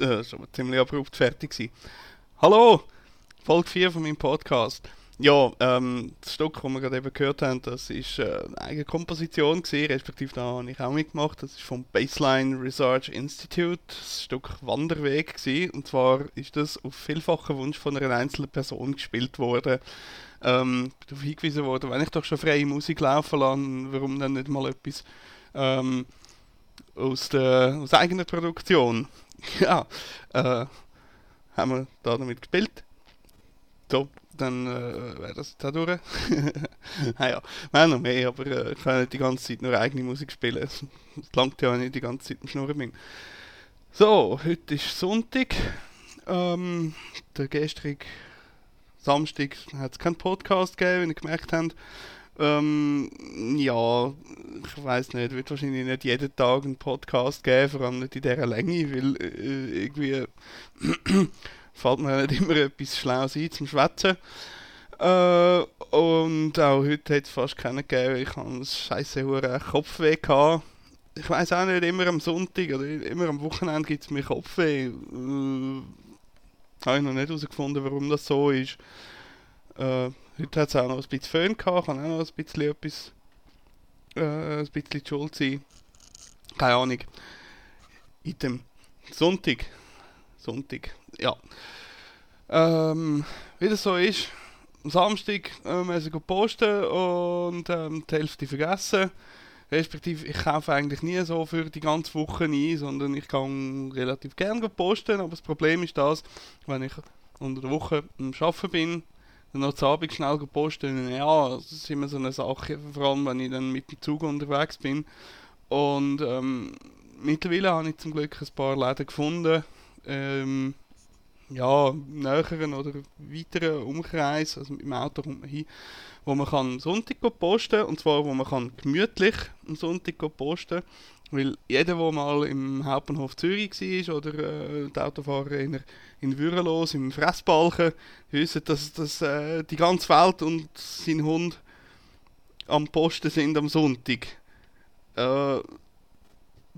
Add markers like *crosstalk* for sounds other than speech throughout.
äh, schon ziemlich abrupt fertig gewesen. Hallo, Folge 4 von meinem Podcast. Ja, ähm, das Stück, das wir gerade eben gehört haben, das ist äh, eine eigene Komposition gewesen, respektive da habe ich auch mitgemacht. Das ist vom Baseline Research Institute, das Stück Wanderweg gewesen. Und zwar ist das auf vielfachen Wunsch von einer einzelnen Person gespielt worden. Ähm, darauf hingewiesen worden, wenn ich doch schon freie Musik laufen lasse, warum dann nicht mal etwas ähm, aus der aus eigener Produktion. *laughs* ja, äh, haben wir da damit gespielt. So, dann äh, wäre das auch durch. *laughs* naja, wir haben noch mehr, aber äh, ich kann nicht die ganze Zeit nur eigene Musik spielen. Es langt ja, wenn ich die ganze Zeit im Schnurren. So, heute ist Sonntag. Ähm, der gestrige Samstag hat es keinen Podcast gegeben, wie ihr gemerkt habt. Ähm, ja, ich weiß nicht, wird wahrscheinlich nicht jeden Tag einen Podcast geben, vor allem nicht in dieser Länge, weil äh, irgendwie *clears throat* fällt mir nicht immer etwas Schlaues ein zum Schwätzen. Äh, und auch heute hat es fast keinen gegeben, ich habe einen scheiße Kopfweh gehabt. Ich weiß auch nicht, immer am Sonntag oder immer am Wochenende gibt es mir Kopfweh. Äh, habe ich noch nicht herausgefunden, warum das so ist. Äh, heute hat es auch noch ein bisschen Föhn gehabt, kann auch noch ein bisschen etwas, äh, ein bisschen Schuld sein. Keine Ahnung. In dem Sonntag. Sonntag, ja. Ähm, wie das so ist, am Samstag äh, wir posten und ähm, die Hälfte vergessen. Respektive, ich kaufe eigentlich nie so für die ganze Woche ein, sondern ich kann relativ gerne posten. Aber das Problem ist das, wenn ich unter der Woche am Arbeiten bin, dann noch zu Abend schnell posten, ja, das ist immer so eine Sache, vor allem wenn ich dann mit dem Zug unterwegs bin. Und ähm, mittlerweile habe ich zum Glück ein paar Läden gefunden, ähm, ja, näheren oder weiteren Umkreis, also mit dem Auto kommt man hin, wo man kann Sonntag posten und zwar wo man kann gemütlich am Sonntag posten weil jeder, der mal im Hauptbahnhof Zürich war oder äh, die Autofahrer in, Würelos im Fressbalken, wissen, dass, dass äh, die ganze Welt und sein Hund am Posten sind am Sonntag. Äh,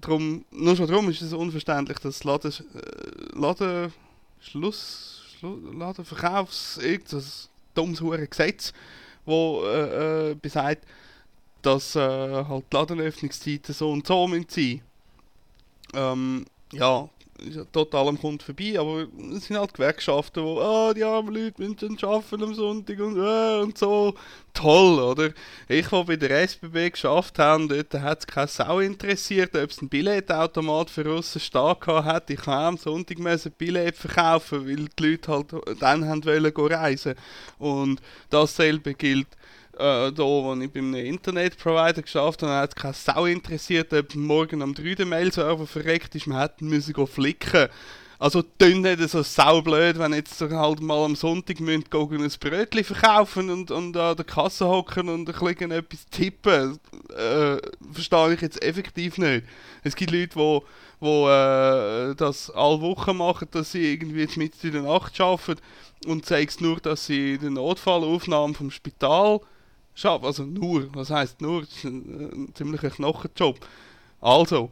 drum, nur schon darum ist es unverständlich, dass Laden, äh, Laden Schluss, Schluss Ladenverkaufs, irgendein dummes Gesetz, wo äh, äh, besagt, dass äh, halt die Ladenöffnungszeiten so und so sein müssen. Ähm, ja total am Kunden vorbei, aber es sind halt Gewerkschaften, wo, ah, die armen Leute müssen arbeiten am Sonntag und, äh, und so. Toll, oder? Ich, wo bei der SBB geschafft habe, dort hat es keine Sau interessiert, ob es einen Billetautomat für Russen stehen hat. Ich habe am Sonntag ein Billett verkaufen, weil die Leute halt dann haben wollen reisen. Und dasselbe gilt äh, da, wo ich beim Internetprovider geschafft habe, hat keine Sau interessiert, ob morgen am 3. Mail-Server verreckt ist, man hätte müssen go flicken. Also tönt nicht so saublöd, wenn jetzt halt mal am Sonntag müssen gehen ein Brötchen verkaufen und, und an der Kasse hocken und ein etwas tippen. Äh, verstehe ich jetzt effektiv nicht. Es gibt Leute, die wo, äh, das alle Wochen machen, dass sie irgendwie jetzt mit in der Nacht arbeiten und es nur, dass sie den Notfallaufnahmen vom Spital Job. Also nur, was heißt nur? Das ist ein, ein ziemlicher Knochenjob. Also,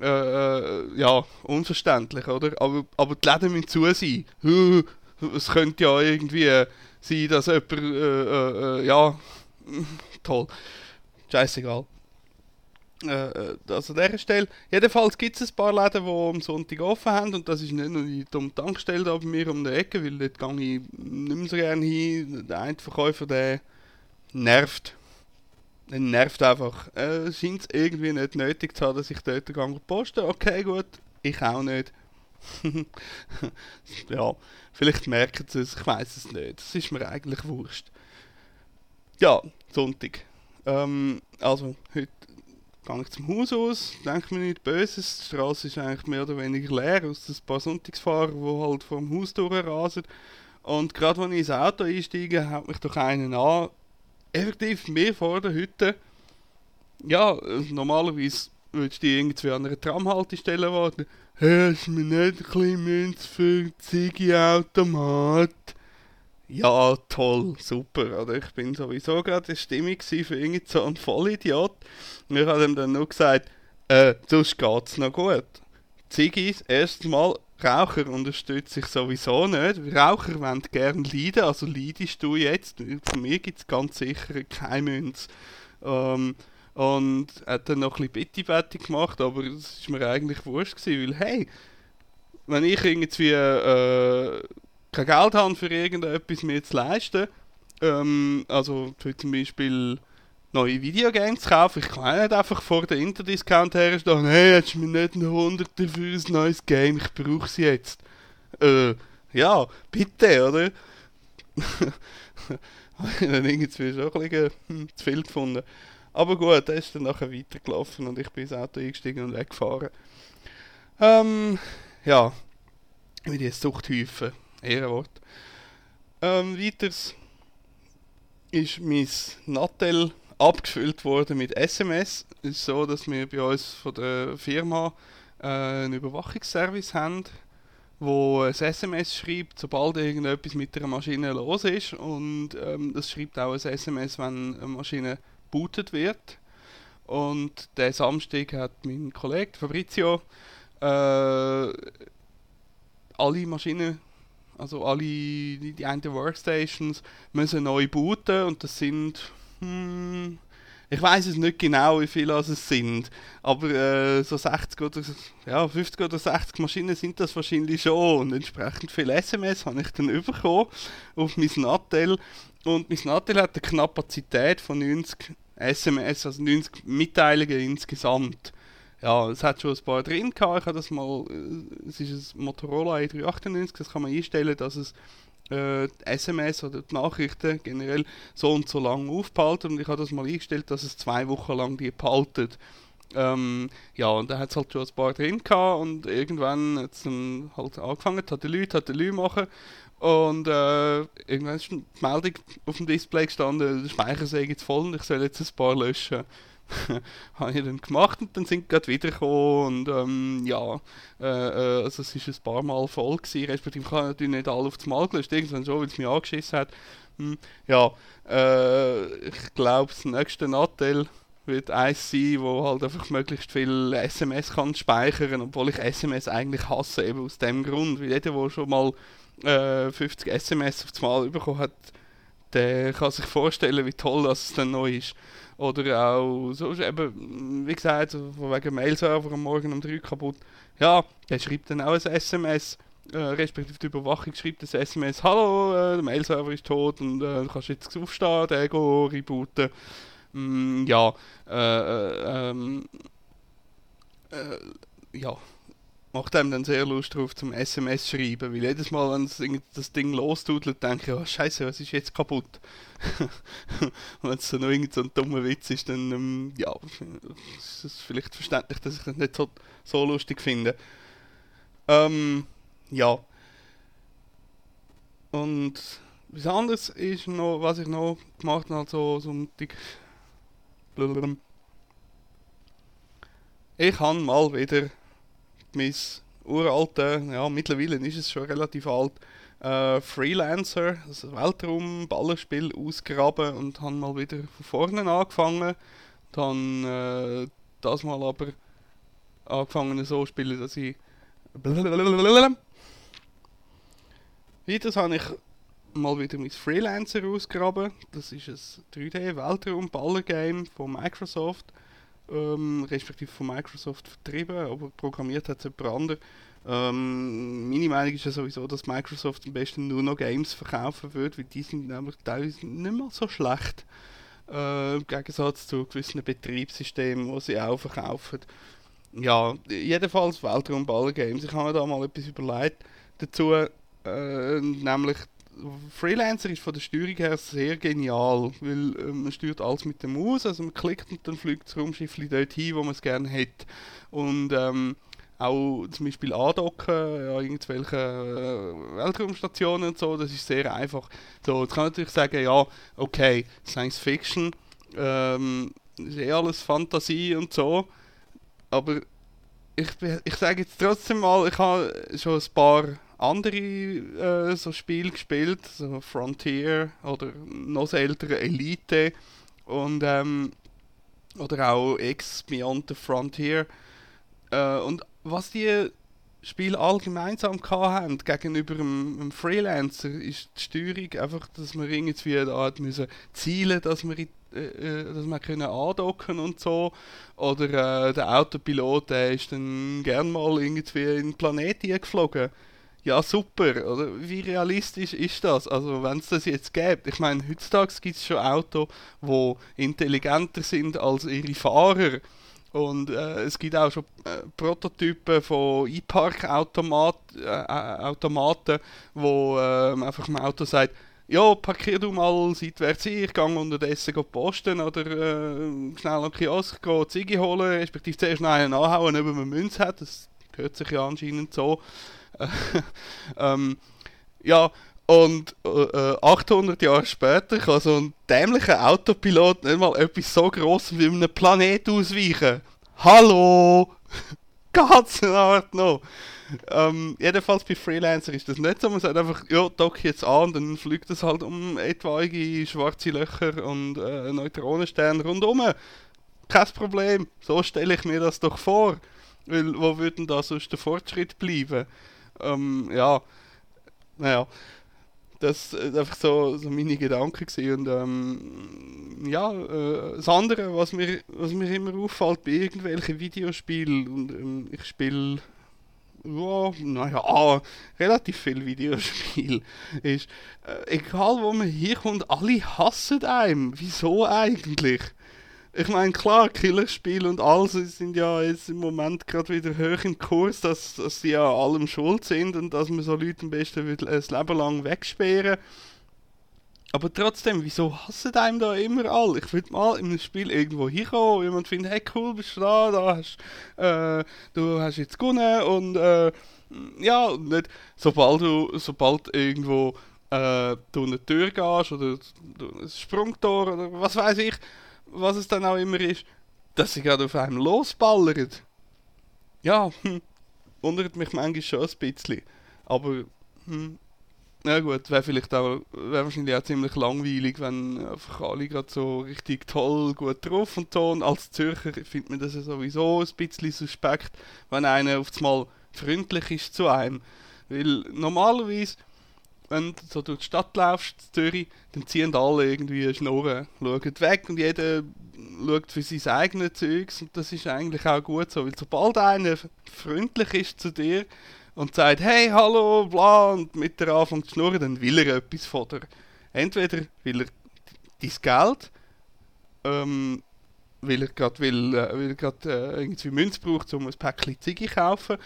äh, äh, ja, unverständlich, oder? Aber, aber die Läden müssen zu sein. Es könnte ja irgendwie sein, dass jemand, äh, äh, äh ja, *laughs* toll. Scheißegal. Äh, also an dieser Stelle. Jedenfalls gibt es ein paar Läden, die am Sonntag offen haben und das ist nicht nur die dumme Tankstelle da bei mir um die Ecke, weil dort gehe ich nicht mehr so gerne hin. Der eine Verkäufer, der nervt. Es nervt einfach. Äh, Scheint es irgendwie nicht nötig zu haben, dass ich dort gehe poste. Okay, gut. Ich auch nicht. *laughs* ja, vielleicht merken sie es, ich weiß es nicht. Das ist mir eigentlich wurscht. Ja, Sonntag. Ähm, also, heute gehe ich zum Haus aus, denke mir nichts Böses. Die Straße ist eigentlich mehr oder weniger leer, aus ein paar Sonntagsfahrer, die halt vor dem Haus durchrasen. Und gerade wenn ich ins Auto einsteige, haut mich doch einen an, effektiv mehr vor der Hütte. Ja, normalerweise würdest du irgendwie an einer Tramhaltestelle warten. Hast du mir nicht ein bisschen Münz für Ziggy-Automat? Ja, toll, super. Oder? Ich bin sowieso gerade in Stimmung für irgendeinen so einen Vollidiot. Und ich habe ihm dann nur gesagt, äh, sonst geht's noch gut. Ziggis, erstes Mal Raucher unterstütze ich sowieso nicht. Raucher wollen gerne leiden, also leidest du jetzt. Von mir gibt es ganz sicher keine Münze. Ähm, und hat dann noch ein bisschen Betty gemacht, aber das ist mir eigentlich wurscht gewesen, weil hey, wenn ich irgendwie äh, kein Geld habe für irgendetwas mir zu leisten, ähm, also zum Beispiel neue Videogames kaufen, ich kann nicht einfach vor der Interdiscount herstehen, hey, hast du mir nicht einen Hunderter für ein neues Game, ich brauche es jetzt. Äh, ja, bitte, oder? *laughs* dann irgendwie schon ein bisschen hm, zu viel gefunden. Aber gut, er ist dann nachher weitergelaufen und ich bin ins Auto eingestiegen und weggefahren. Ähm, ja, wie die Suchthäufen, Ehrenwort. Ähm, weiters ist mein Nattel abgefüllt worden mit SMS. Es ist so, dass wir bei uns von der Firma äh, einen Überwachungsservice haben, wo ein SMS schreibt, sobald irgendetwas mit der Maschine los ist. Und ähm, das schreibt auch ein SMS, wenn eine Maschine bootet wird. Und der Samstag hat mein Kollege Fabrizio äh, alle Maschinen, also alle die, einen Workstations müssen neu booten und das sind hm, ich weiß es nicht genau, wie viele es sind, aber äh, so 60 oder ja, 50 oder 60 Maschinen sind das wahrscheinlich schon und entsprechend viele SMS habe ich dann bekommen auf mein Nattel und mein Nattel hat eine Kapazität von 90 SMS, also 90 Mitteilungen insgesamt. Ja, es hat schon ein paar drin gehabt. Ich habe das mal, äh, es ist ein Motorola E398, das kann man einstellen, dass es äh, SMS oder die Nachrichten generell so und so lang aufbehalten und ich habe das mal eingestellt, dass es zwei Wochen lang die behaltet. Ähm, ja, und da hat es halt schon ein paar drin gehabt und irgendwann hat es dann halt angefangen, hat die Leute, hat die Leute machen und äh, irgendwann ist die Meldung auf dem Display gestanden, der Speicher sei jetzt voll und ich soll jetzt ein paar löschen. *laughs* habe ich dann gemacht und dann sind sie gerade wiedergekommen und ähm, ja, äh, äh, also es ist ein paar Mal voll gewesen, respektive ich habe natürlich nicht alle auf das Mal gelöscht, irgendwann schon, weil es mich angeschissen hat. Hm, ja, äh, ich glaube, das nächste Nattel wird eins sein, wo halt einfach möglichst viel SMS kann speichern, obwohl ich SMS eigentlich hasse, eben aus dem Grund, weil jeder, der schon mal äh, 50 SMS aufs Mal bekommen hat, der kann sich vorstellen, wie toll das dann neu ist. Oder auch, so eben, wie gesagt, von wegen Mail-Server am Morgen um 3 kaputt. Ja, der schreibt dann auch ein SMS, äh, respektive die Überwachung schreibt ein SMS, hallo, äh, der Mail-Server ist tot und äh, du kannst jetzt aufstehen, den go rebooten. Mm, ja, äh, äh ähm, äh, ja, macht einem dann sehr Lust drauf zum SMS schreiben, weil jedes Mal, wenn das Ding lostudelt, denke ich, oh scheiße, was ist jetzt kaputt? *laughs* wenn es dann noch so ein dummer Witz ist, dann ähm, ja, ist es vielleicht verständlich, dass ich das nicht so, so lustig finde. Ähm, ja. Und was anderes ist noch, was ich noch gemacht habe, so Sonntag. Ich habe mal wieder mein uralter, ja mittlerweile ist es schon relativ alt, äh, Freelancer, also Weltraum-Ballerspiel ausgraben und habe mal wieder von vorne angefangen. Dann äh, das mal aber angefangen so zu spielen, dass ich Weiters habe ich mal wieder mein Freelancer ausgraben. Das ist ein 3D-Weltraum-Baller-Game von Microsoft ähm, respektive von Microsoft vertrieben, aber programmiert hat es jemand anderes. Ähm, meine Meinung ist ja sowieso, dass Microsoft am besten nur noch Games verkaufen wird, weil die sind nämlich teilweise nicht mehr so schlecht. Äh, Im Gegensatz zu gewissen Betriebssystemen, die sie auch verkaufen. Ja, jedenfalls Weltraumball Games. Ich habe mir da mal etwas überlegt dazu, äh, nämlich Freelancer ist von der Steuerung her sehr genial, weil äh, man steuert alles mit der Maus, also man klickt und dann fliegt das Raumschiff dort hin, wo man es gerne hätte. Und ähm, auch zum Beispiel andocken an irgendwelchen äh, Weltraumstationen und so, das ist sehr einfach. So, jetzt kann man natürlich sagen, ja, okay, Science Fiction, ähm, ist eh alles Fantasie und so, aber ich, ich sage jetzt trotzdem mal, ich habe schon ein paar andere äh, so Spiele gespielt, so Frontier oder noch ältere Elite und ähm, oder auch X Beyond the Frontier. Äh, und was die Spiel alle gemeinsam haben gegenüber einem, einem, Freelancer, ist die Steuerung einfach, dass man irgendwie da hat müssen zielen, dass man äh, äh, dass man können andocken und so. Oder äh, der Autopilot, der ist dann gern mal irgendwie in den Planeten geflogen. Ja, super. Oder wie realistisch ist das? Also, wenn es das jetzt gibt. Ich meine, heutzutage gibt es schon Autos, die intelligenter sind als ihre Fahrer. Und äh, es gibt auch schon äh, Prototypen von E-Park-Automaten, äh, wo ähm, einfach im Auto sagt, ja, parkier du mal seitwärts hier, ich gehe unterdessen posten oder äh, schnell an Kiosk gehen, Ziege holen, respektive zuerst einen anhauen, ob man Münze hat, das gehört sich ja anscheinend so. *laughs* ähm, ja, und äh, 800 Jahre später kann so ein dämlicher Autopilot nicht mal etwas so Grosses wie einem Planet ausweichen. Hallo! Ganz Art noch! Ähm, jedenfalls bei Freelancer ist das nicht so. Man sagt einfach, ja, dock jetzt an, dann fliegt es halt um etwaige schwarze Löcher und äh, Neutronensterne rundum. Kein Problem. So stelle ich mir das doch vor. Weil, wo würde denn da sonst der Fortschritt bleiben? Ähm, ja, naja, das war einfach so, so meine Gedanken gewesen. und ähm, ja, äh, das andere, was mir, was mir immer auffällt bei irgendwelchen Videospielen und ähm, ich spiele ja, naja, relativ viel Videospiel *laughs* ist, äh, egal wo man herkommt, alle hassen einem. Wieso eigentlich? Ich meine, klar, Killerspiele und alles sind ja jetzt im Moment gerade wieder hoch im Kurs, dass, dass sie ja allem schuld sind und dass man so Leute am besten ein Leben lang wegsperren. Aber trotzdem, wieso hassen einem da immer alle? Ich würde mal in einem Spiel irgendwo hinkommen, jemand findet, hey cool, bist du da, da hast, äh, du hast jetzt gewonnen und äh, ja, und nicht, sobald du, sobald irgendwo äh, du eine Tür gehst oder du, ein Sprungtor oder was weiß ich, was es dann auch immer ist, dass sie gerade auf einem losballern. Ja, hm, wundert mich manchmal schon ein bisschen. Aber, hm, na gut, wäre vielleicht auch, wäre wahrscheinlich auch ziemlich langweilig, wenn einfach alle gerade so richtig toll, gut drauf und so. Und als Zürcher findet man das ja sowieso ein bisschen suspekt, wenn einer auf einmal freundlich ist zu einem. Weil normalerweise wenn du so durch die Stadt laufst, in Zürich, dann ziehen alle irgendwie Schnurren, schauen weg und jeder schaut für sein eigenes Zeugs und das ist eigentlich auch gut so, weil sobald einer freundlich ist zu dir und sagt, hey, hallo, bla, und mit der anfängt zu schnurren, dann will er etwas von dir. Entweder will er dein Geld, ähm, weil er gerade will, äh, grad, äh, irgendwie Münze braucht, um ein Päckchen Ziege zu kaufen,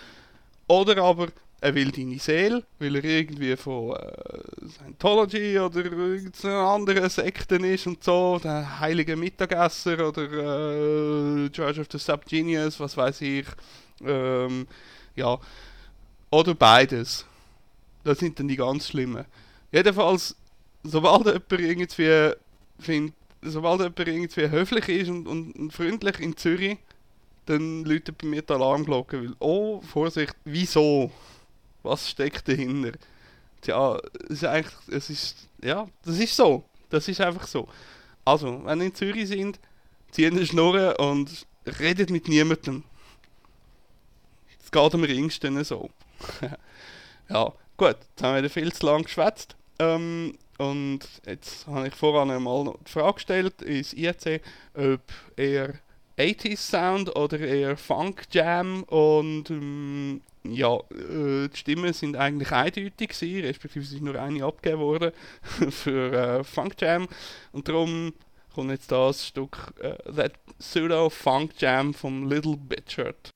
oder aber er will deine Seele, weil er irgendwie von äh, Scientology oder irgendeiner anderen Sekten ist und so, der heilige Mittagesser oder äh, Church of the Subgenius, was weiß ich. Ähm, ja. Oder beides. Das sind dann die ganz schlimmen. Jedenfalls, sobald jemand irgendwie findet, sobald jemand irgendwie höflich ist und, und, und freundlich in Zürich, dann läutet bei mir die Alarmglocke, weil, oh, Vorsicht, wieso? Was steckt dahinter? Tja, es ist eigentlich, es ist, ja, das ist so. Das ist einfach so. Also, wenn ihr in Zürich sind, zieht eine Schnurren und redet mit niemandem. Das geht am ringsten so. *laughs* ja, gut, jetzt haben wir viel zu lang geschwätzt. Ähm, und jetzt habe ich voran einmal noch die Frage gestellt ins IEC, ob er 80s Sound oder eher Funk Jam und ähm, ja, äh, die Stimmen sind eigentlich eindeutig gewesen, respektive es ist nur eine abgegeben worden *laughs* für äh, Funk Jam und darum kommt jetzt das Stück äh, That Pseudo Funk Jam vom Little Bit Shirt.